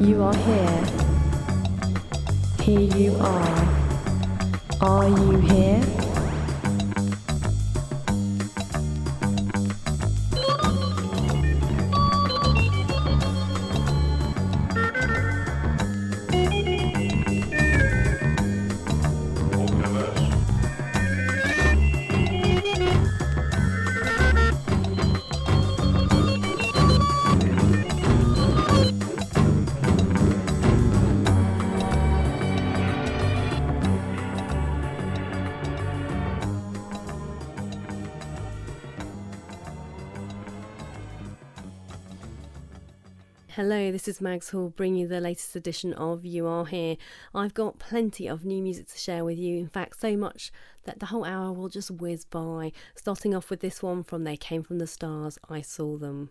You are here. Here you are. Are you here? This is Mags Hall bringing you the latest edition of You Are Here. I've got plenty of new music to share with you, in fact, so much that the whole hour will just whiz by. Starting off with this one from They Came From the Stars, I Saw Them.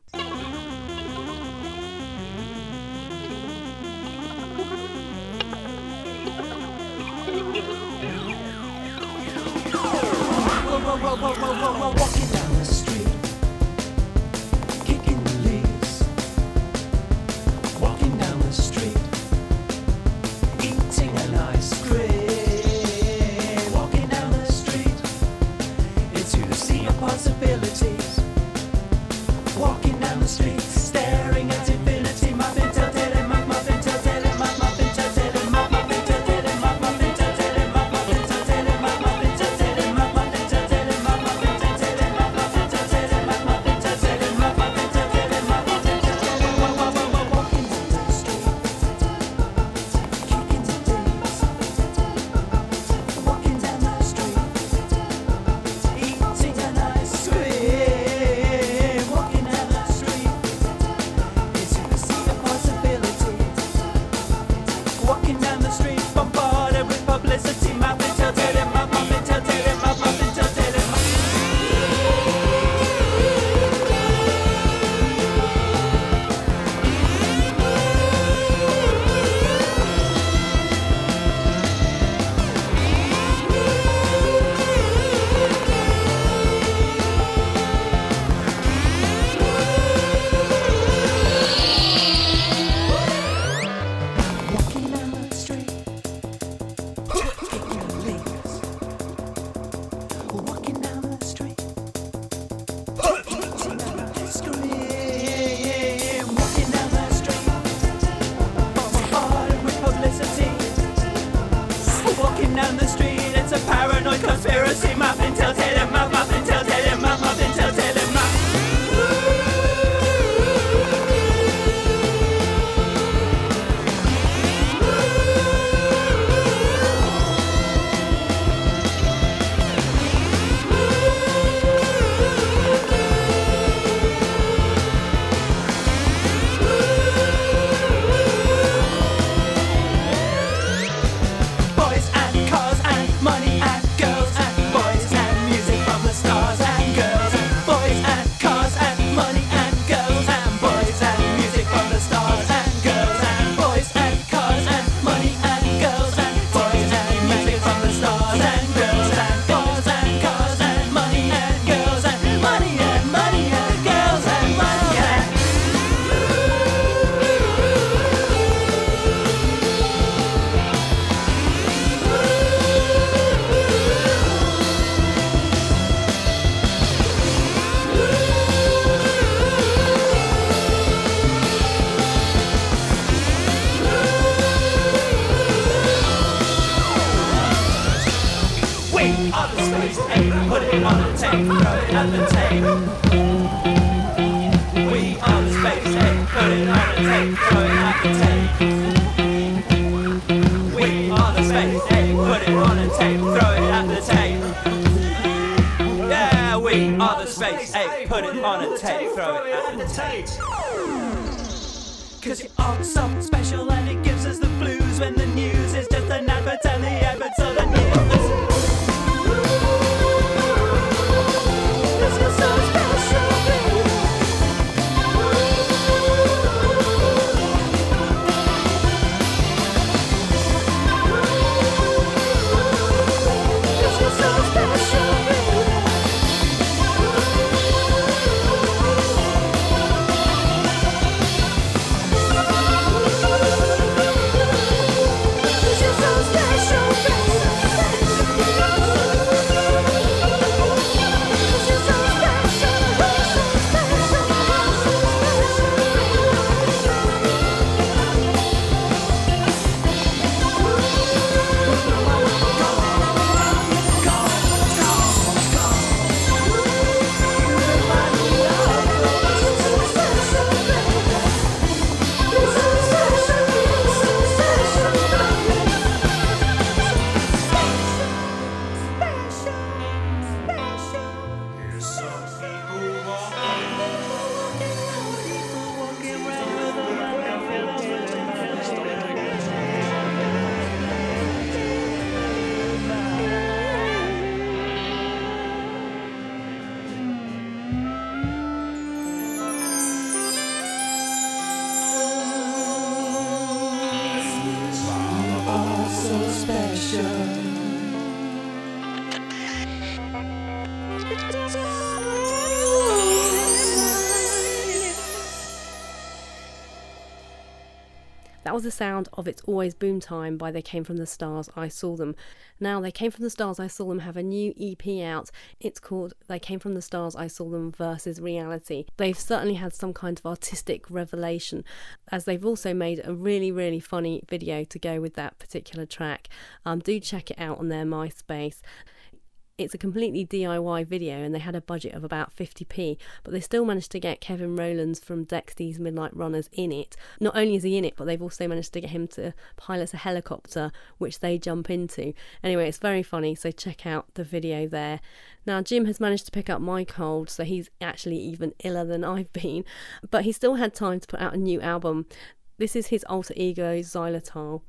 Tape, throw it at the tape. We are the space ape, put it on the tape, throw it at the tape. We are the space ape, put it on the tape, throw it at the tape. Yeah, we are the space ape, put it on a tape, throw it at the tape. Cause you're all so special and it gives us the blues when the news is just an advert and the adverts are the news. Was the sound of It's Always Boom Time by They Came From the Stars, I Saw Them. Now, They Came From the Stars, I Saw Them have a new EP out. It's called They Came From the Stars, I Saw Them versus Reality. They've certainly had some kind of artistic revelation, as they've also made a really, really funny video to go with that particular track. Um, do check it out on their MySpace it's a completely DIY video and they had a budget of about 50p, but they still managed to get Kevin Rowlands from Dexy's Midnight Runners in it. Not only is he in it, but they've also managed to get him to pilot a helicopter, which they jump into. Anyway, it's very funny, so check out the video there. Now, Jim has managed to pick up my cold, so he's actually even iller than I've been, but he still had time to put out a new album. This is his alter ego, Xylitol.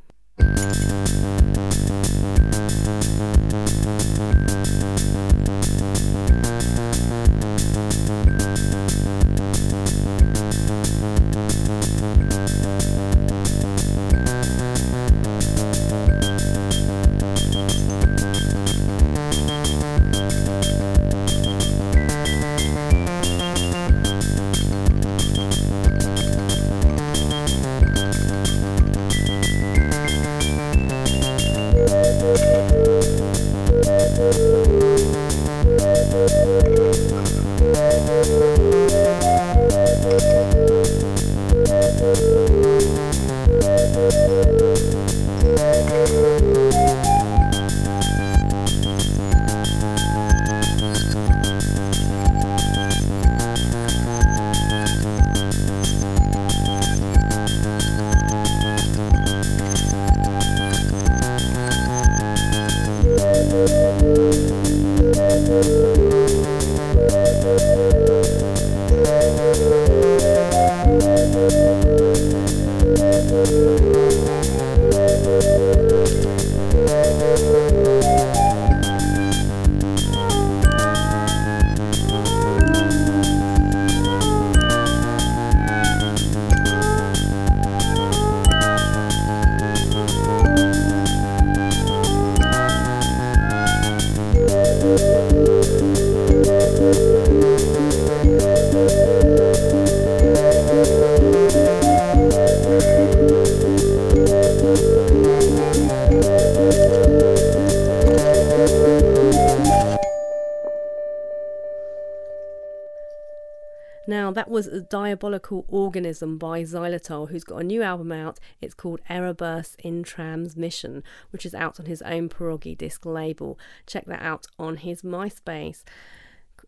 Was a Diabolical Organism by Xylitol, who's got a new album out. It's called Errorburst in Transmission, which is out on his own Pierogi disc label. Check that out on his MySpace.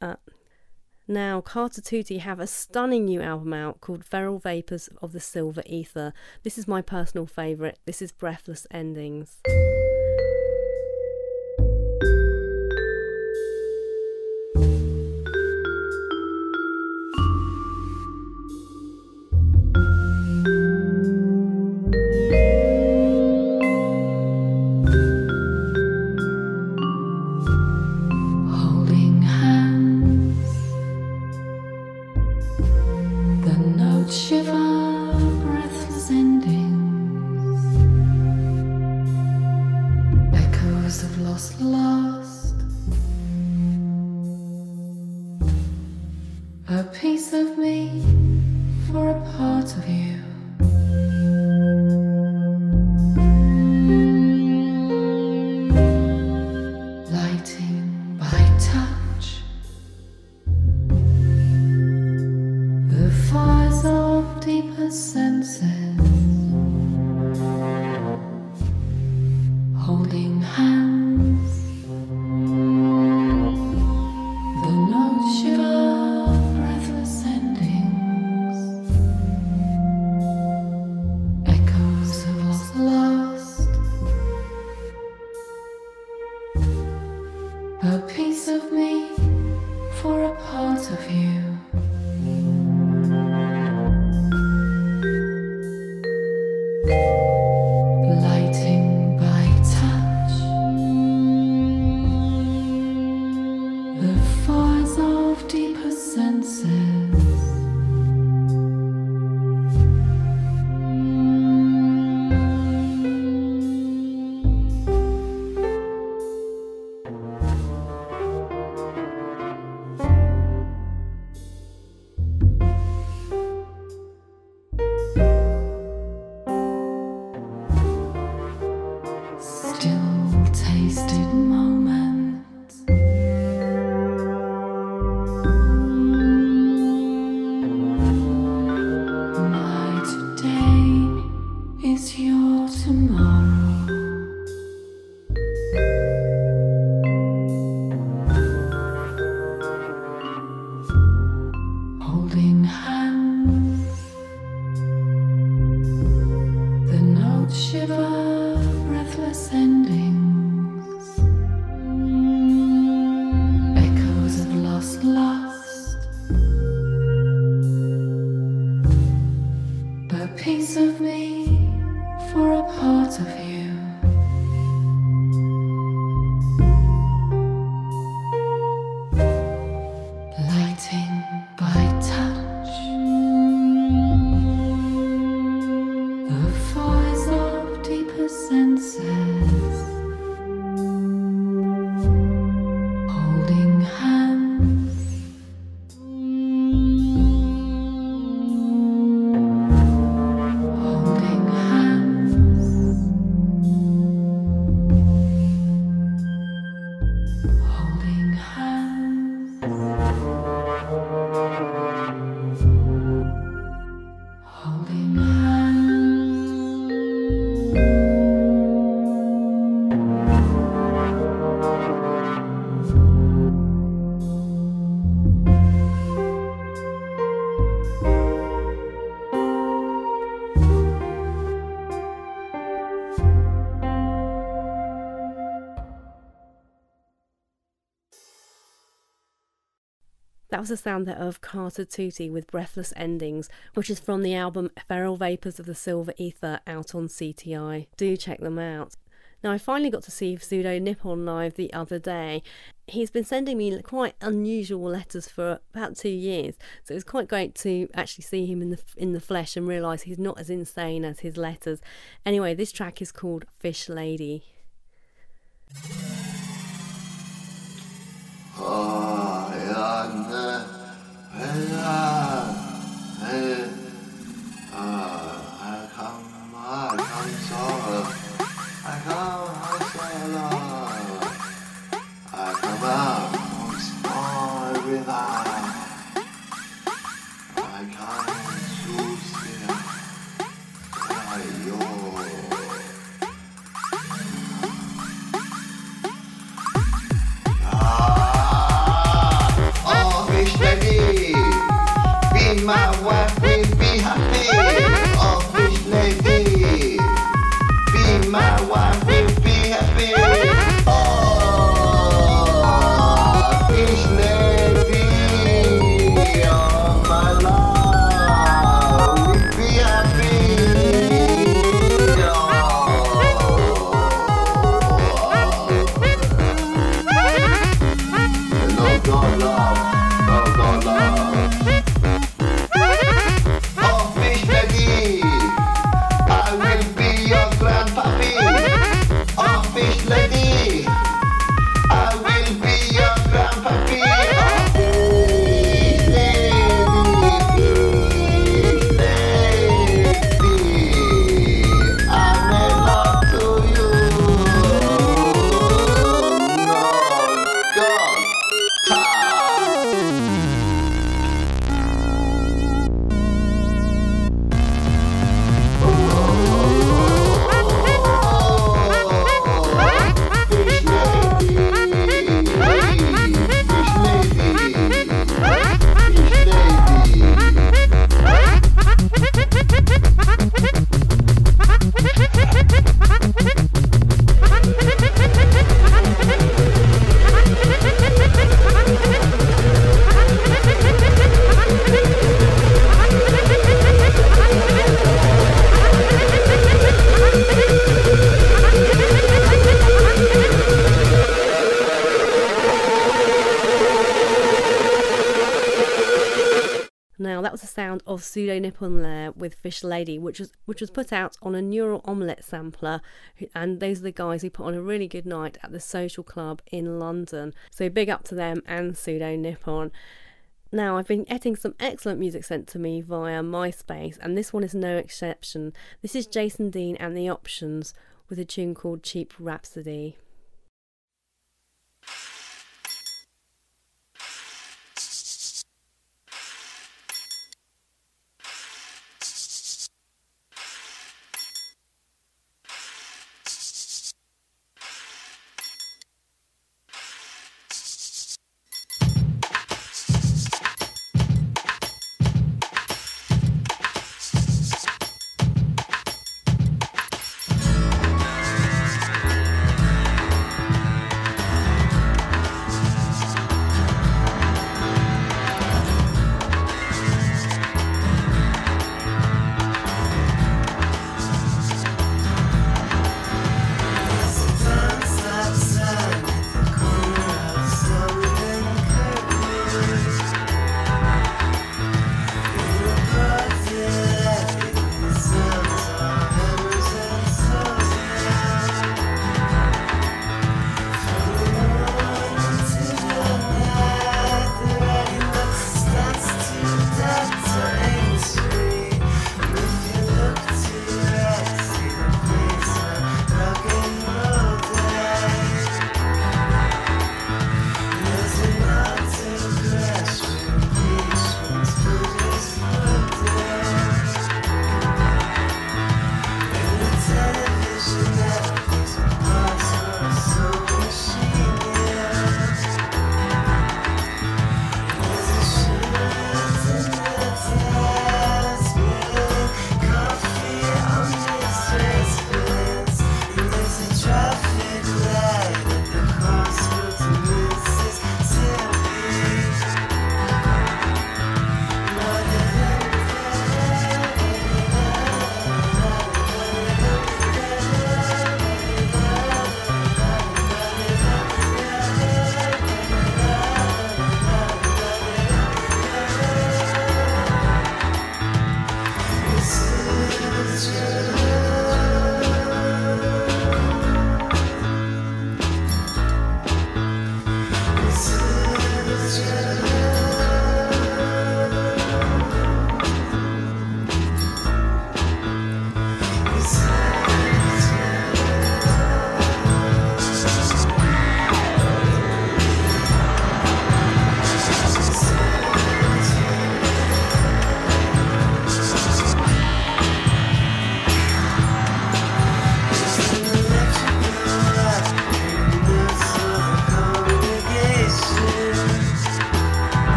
Uh, now, Carter Tutti have a stunning new album out called Feral Vapors of the Silver Ether. This is my personal favourite. This is Breathless Endings. 十分 was the sound there of Carter Tutti with Breathless Endings, which is from the album Feral Vapors of the Silver Ether out on CTI. Do check them out. Now, I finally got to see Pseudo Nippon live the other day. He's been sending me quite unusual letters for about two years, so it was quite great to actually see him in the in the flesh and realise he's not as insane as his letters. Anyway, this track is called Fish Lady. Of Pseudo Nippon there with Fish Lady, which was which was put out on a neural omelette sampler, and those are the guys who put on a really good night at the Social Club in London. So big up to them and Pseudo Nippon. Now I've been getting some excellent music sent to me via MySpace, and this one is no exception. This is Jason Dean and the Options with a tune called Cheap Rhapsody.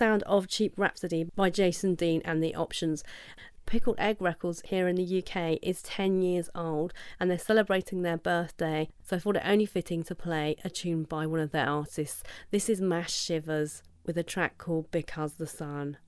Sound of Cheap Rhapsody by Jason Dean and the Options. Pickled Egg Records here in the UK is 10 years old and they're celebrating their birthday, so I thought it only fitting to play a tune by one of their artists. This is Mash Shivers with a track called Because the Sun.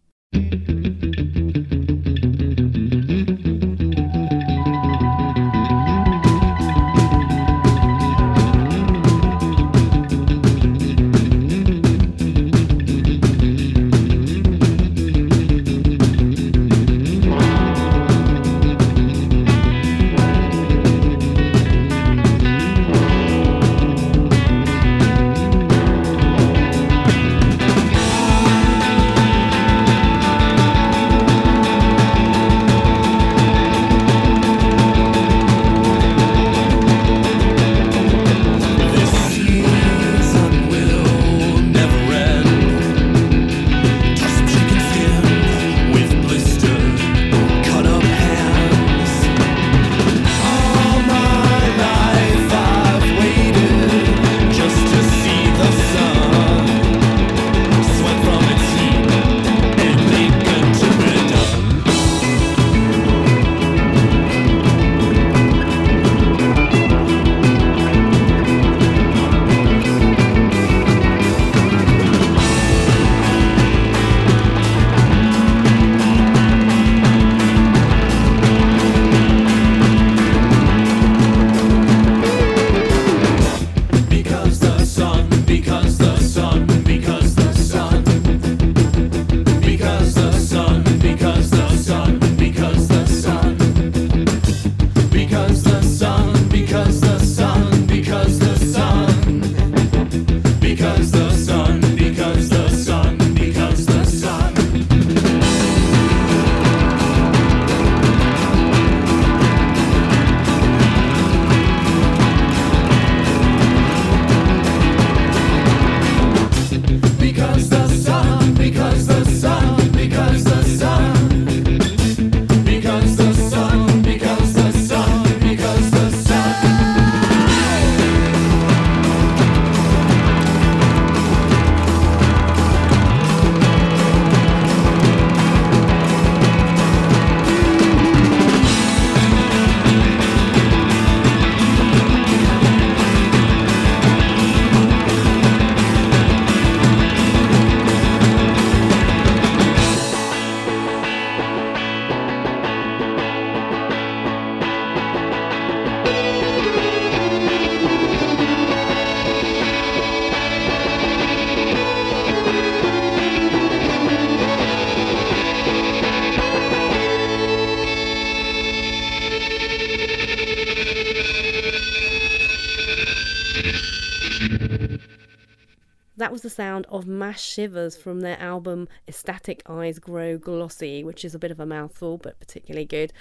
Of Mash Shivers from their album Ecstatic Eyes Grow Glossy, which is a bit of a mouthful but particularly good.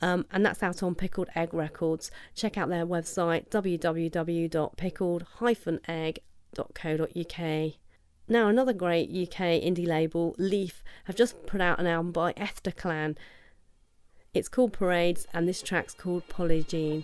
Um, and that's out on Pickled Egg Records. Check out their website www.pickled-egg.co.uk. Now, another great UK indie label, Leaf, have just put out an album by Efterklang. It's called Parades, and this track's called Polygyne.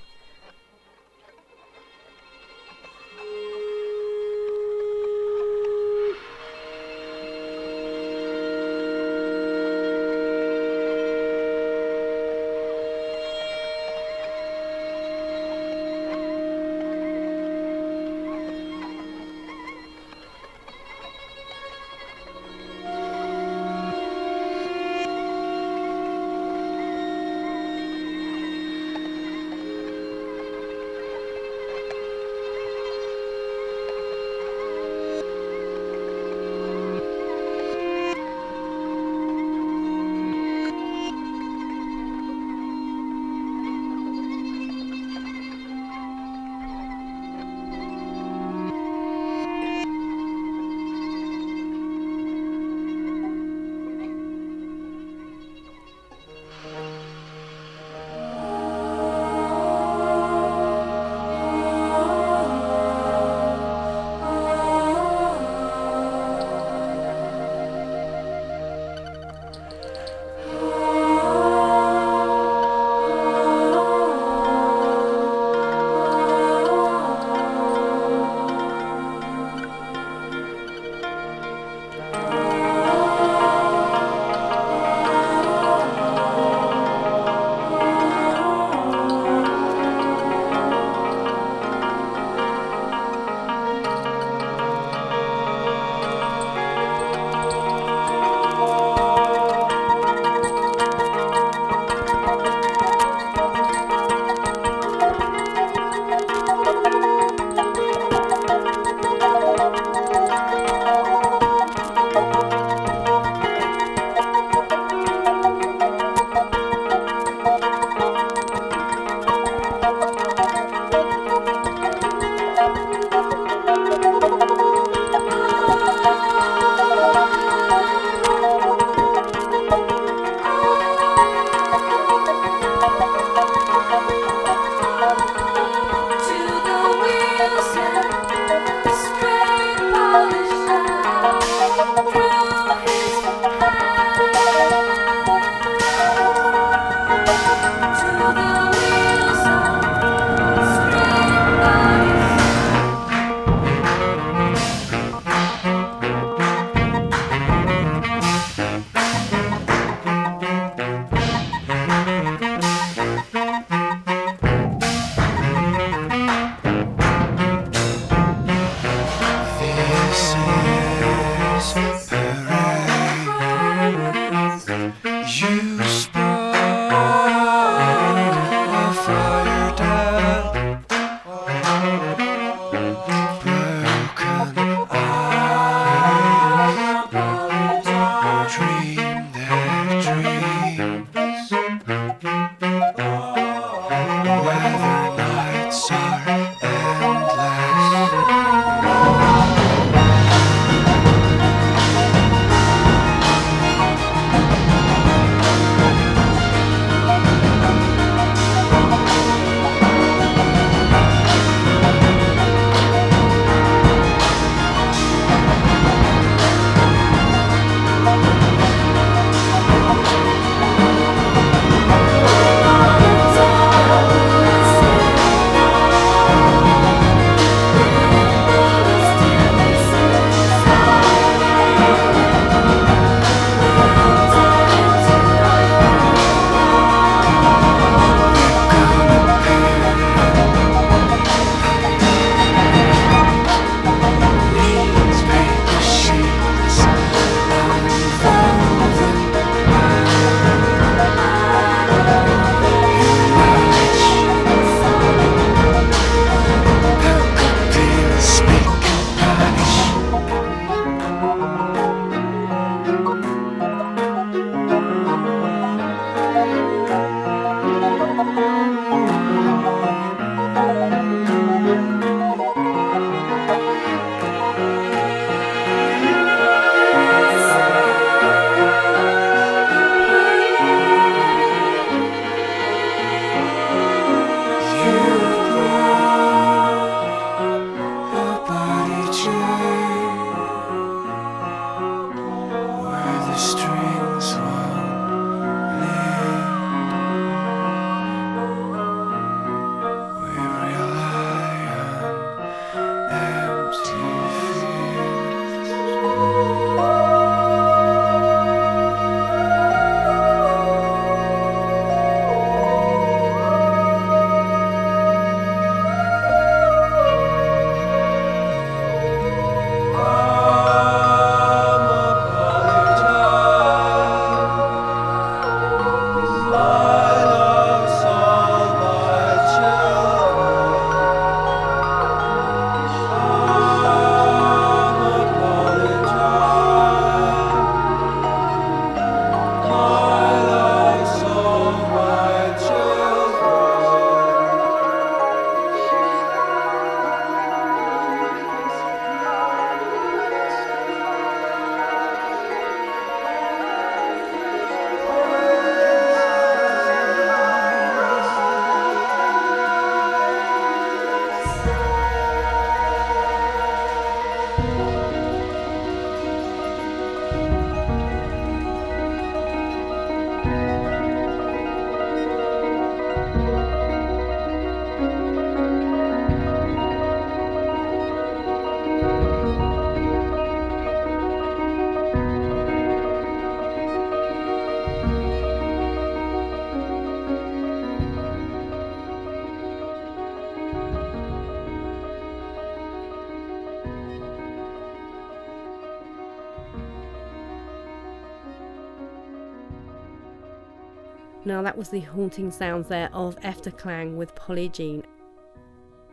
Now, that was the haunting sounds there of Efterklang with Polygyne.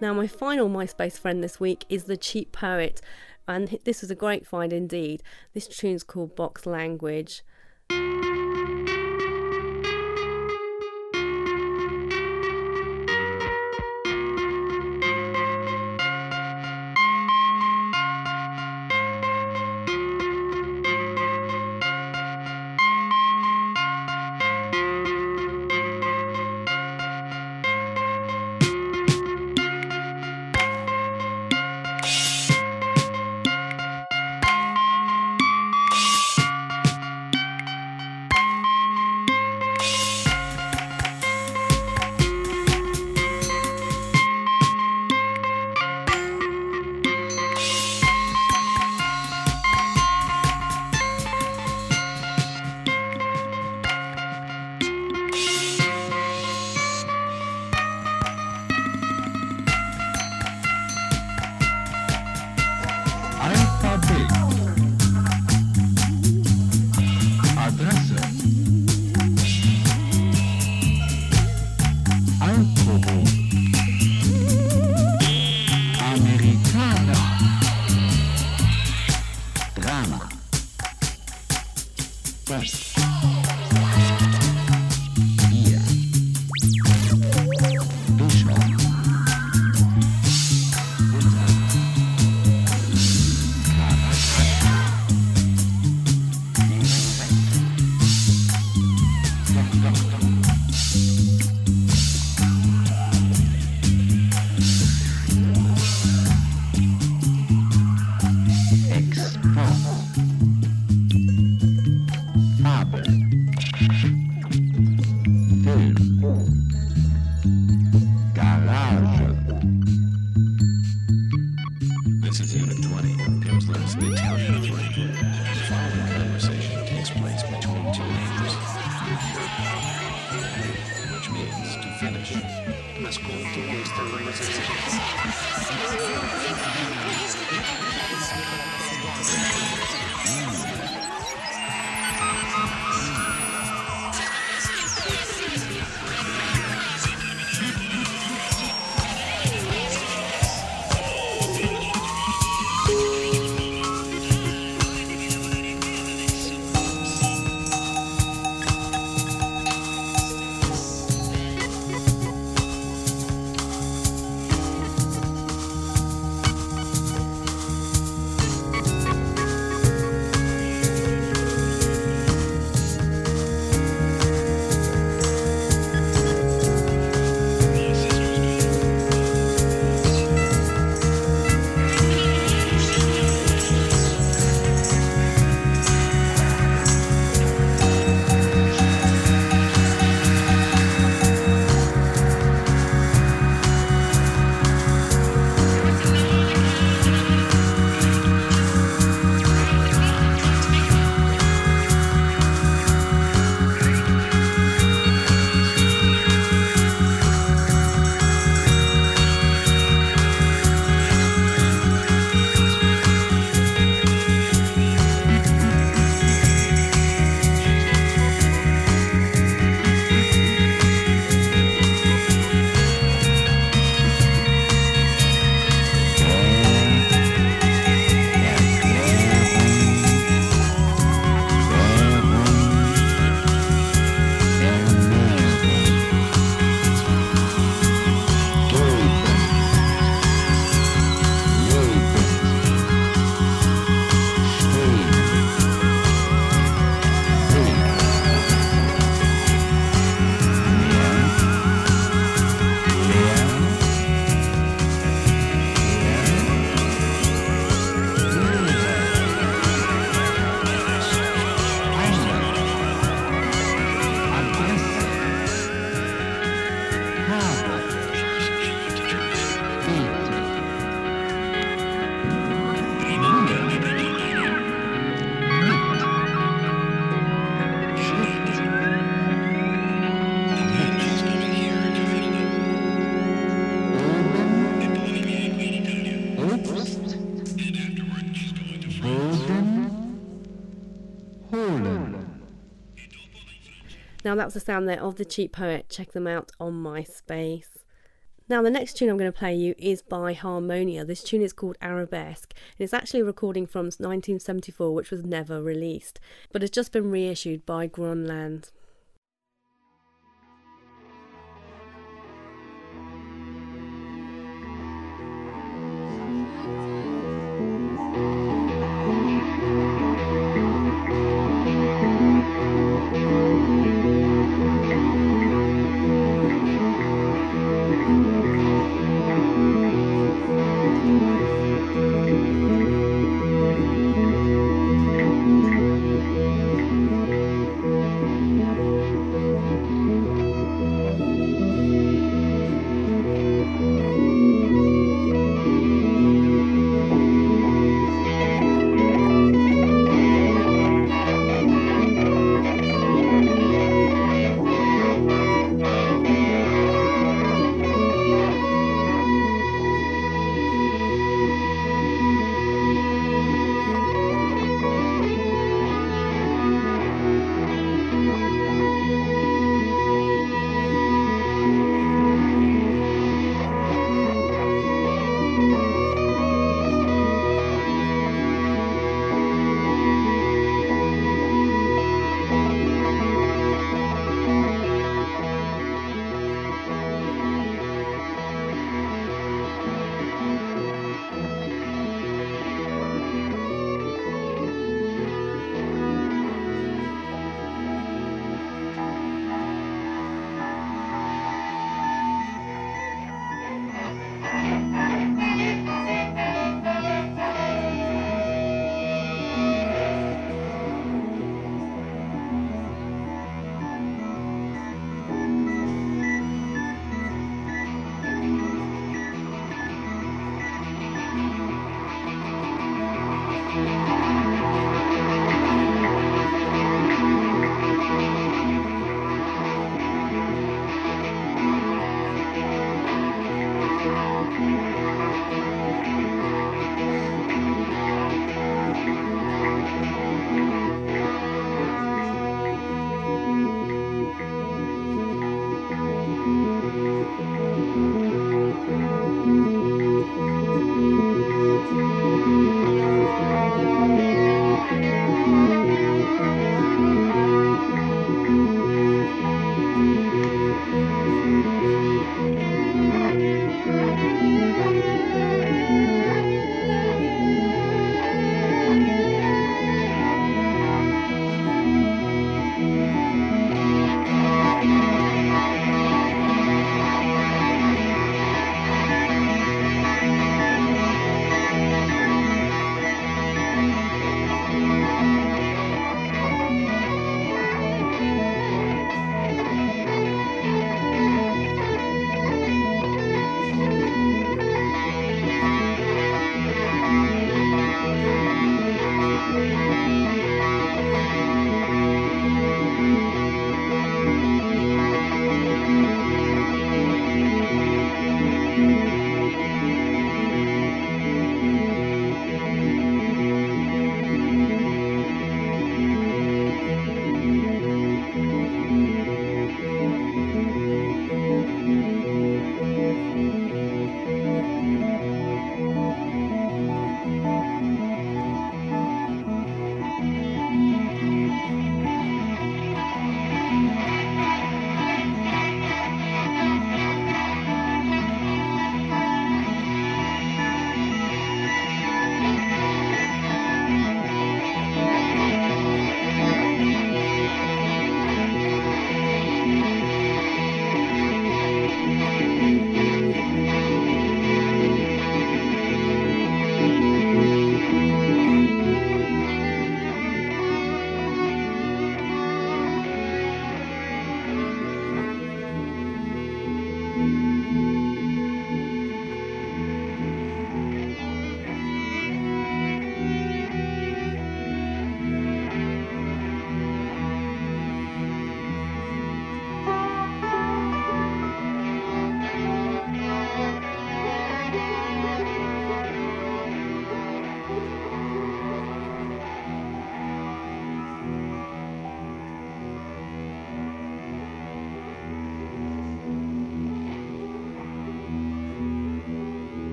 Now, my final MySpace friend this week is The Cheap Poet, and this was a great find indeed. This tune's called Box Language. Now, that was the sound there of the Cheap Poet. Check them out on MySpace. Now, the next tune I'm going to play you is by Harmonia. This tune is called Arabesque, and it's actually a recording from 1974, which was never released, but it's just been reissued by Grönland.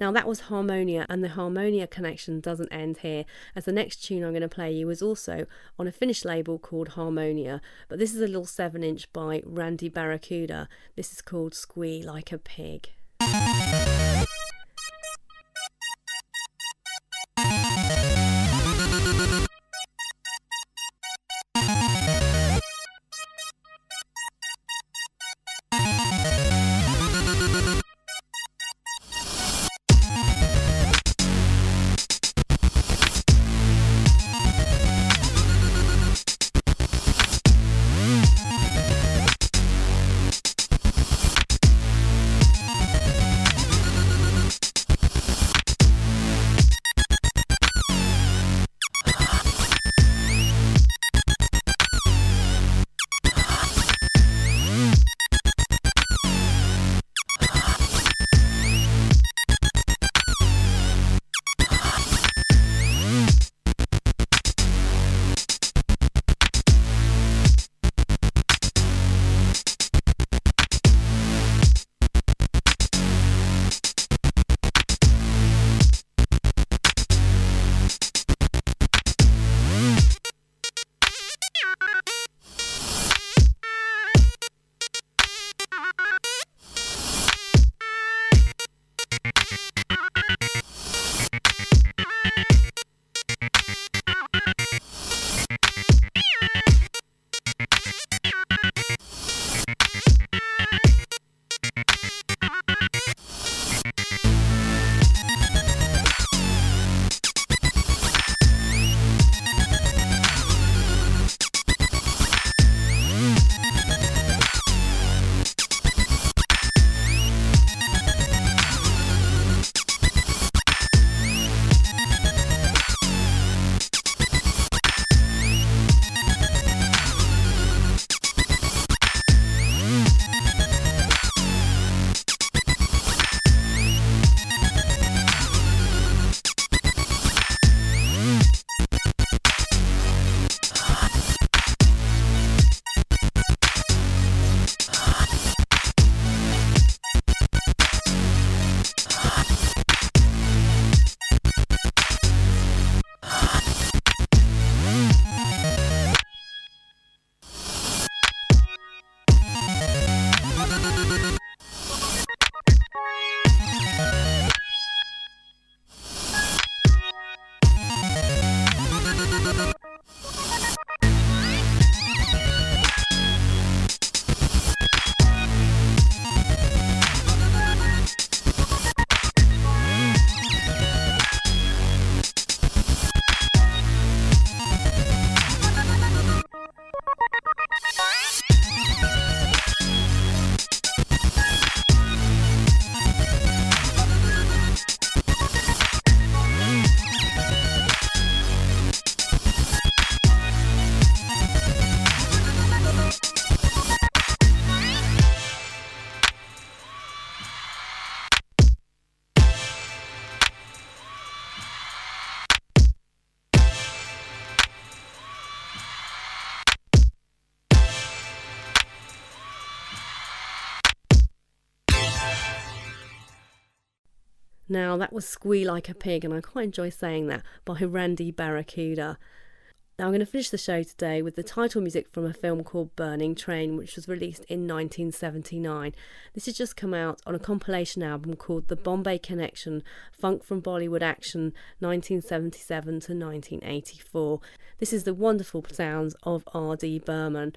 Now that was Harmonia, and the Harmonia connection doesn't end here, as the next tune I'm going to play you is also on a Finnish label called Harmonia, but this is a little 7 inch by Randy Barracuda. This is called Squee Like a Pig. Now, that was Squee Like a Pig, and I quite enjoy saying that, by Randy Barracuda. Now, I'm going to finish the show today with the title music from a film called Burning Train, which was released in 1979. This has just come out on a compilation album called The Bombay Connection Funk from Bollywood Action 1977 to 1984. This is the wonderful sounds of R.D. Burman.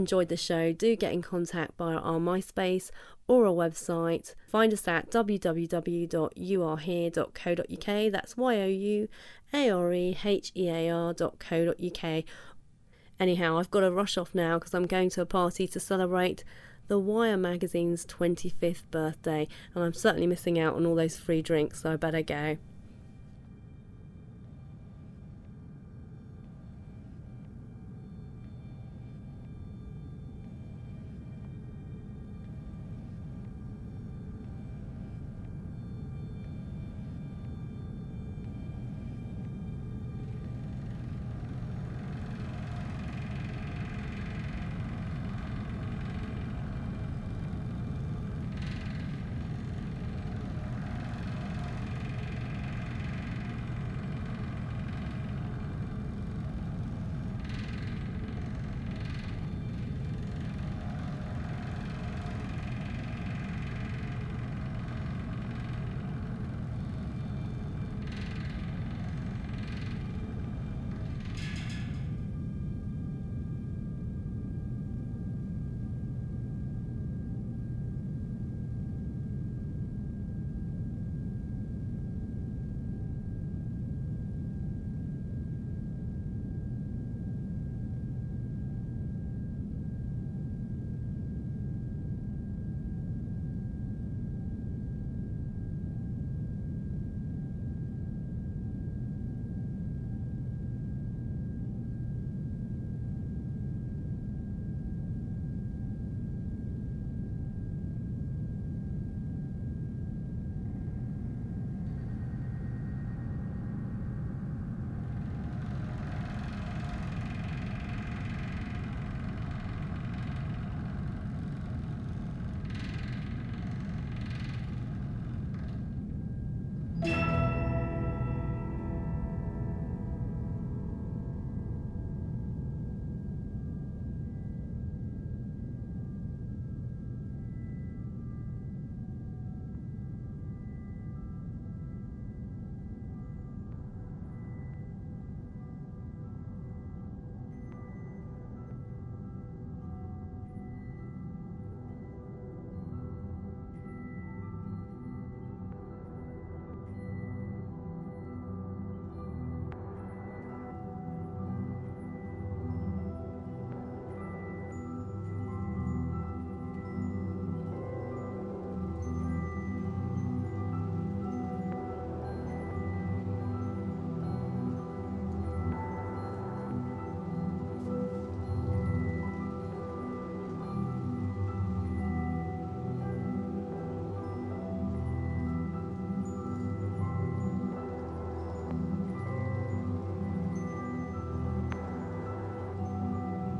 Enjoyed the show, do get in contact via our MySpace or our website. Find us at www.youarehere.co.uk. That's Y O U A R E H E A R.co.uk. Anyhow, I've got to rush off now because I'm going to a party to celebrate the Wire magazine's 25th birthday, and I'm certainly missing out on all those free drinks, so I better go.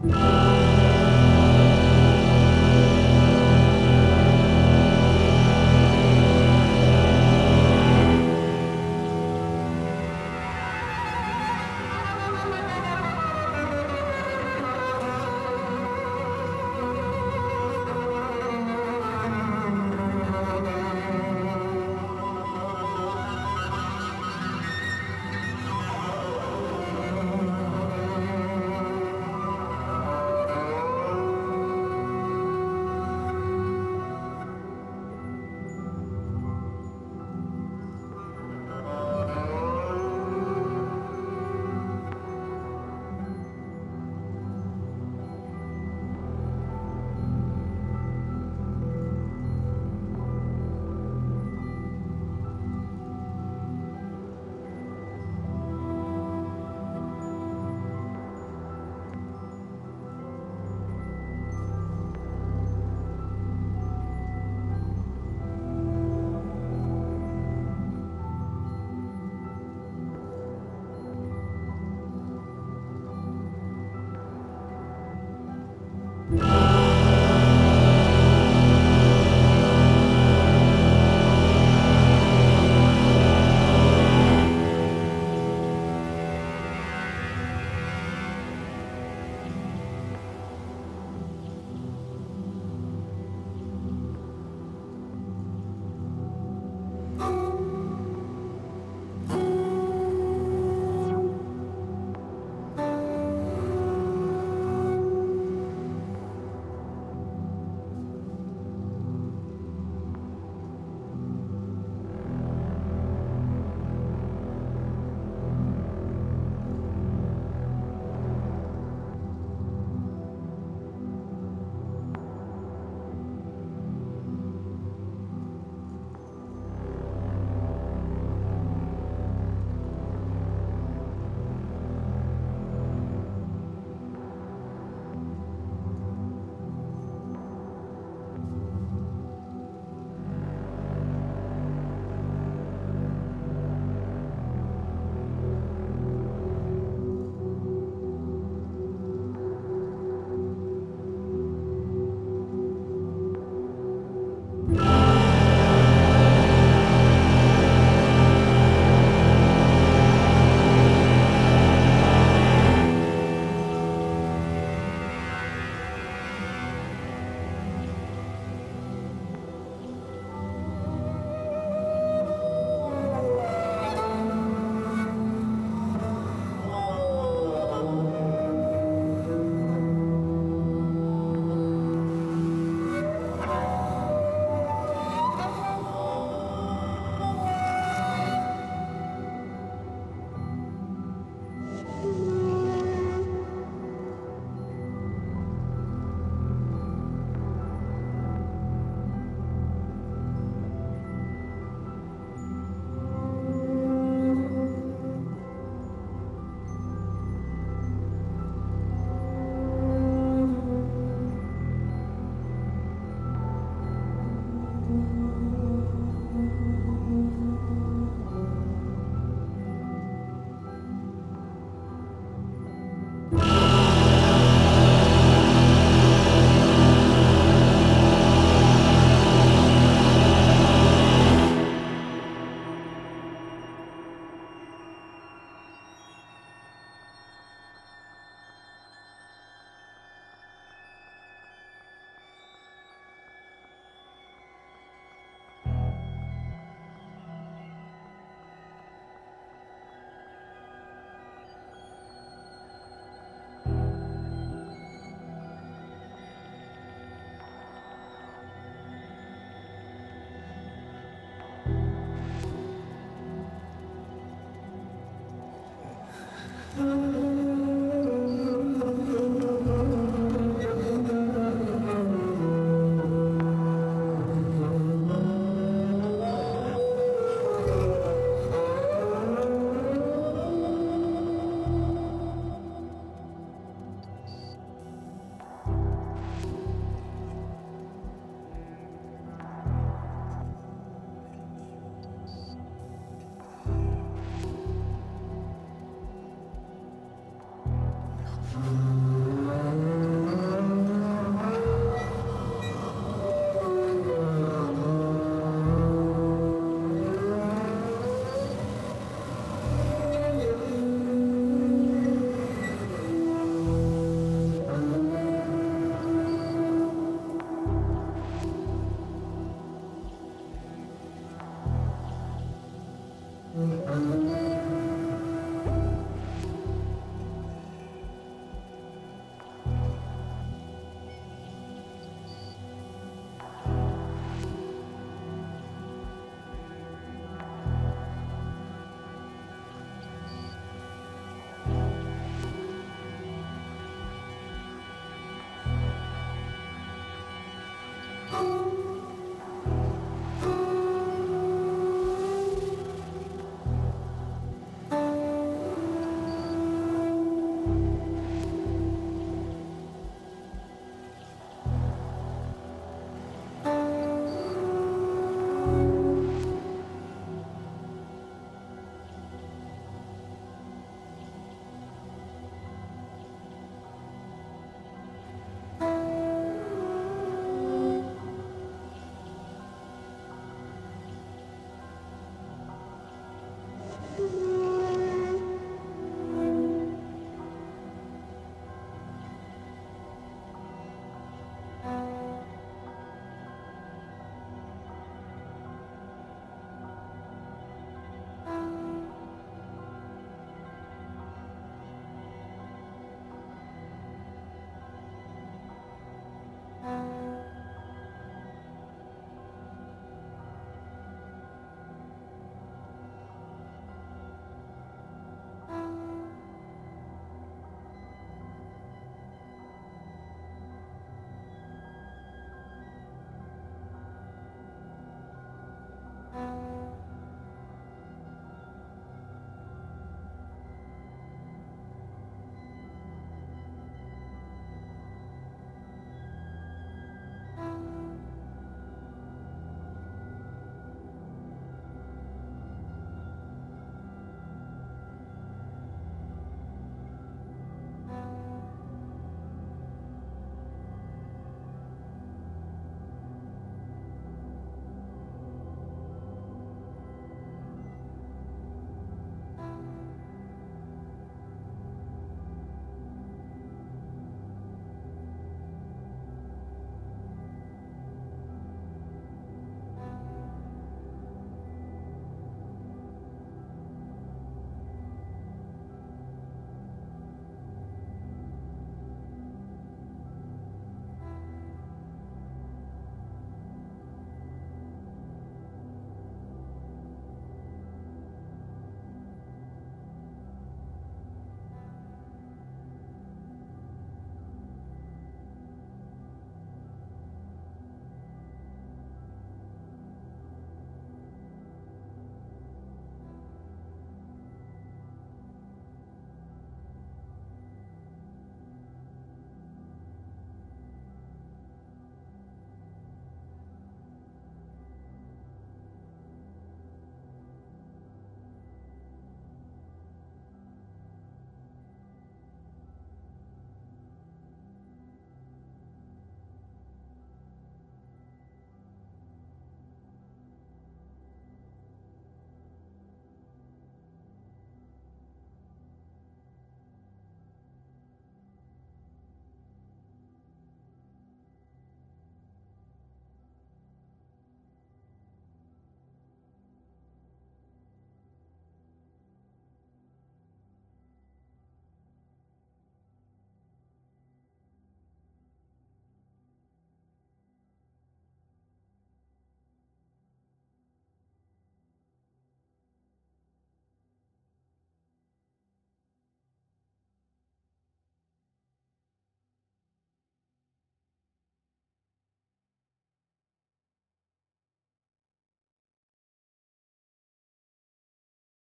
Thank.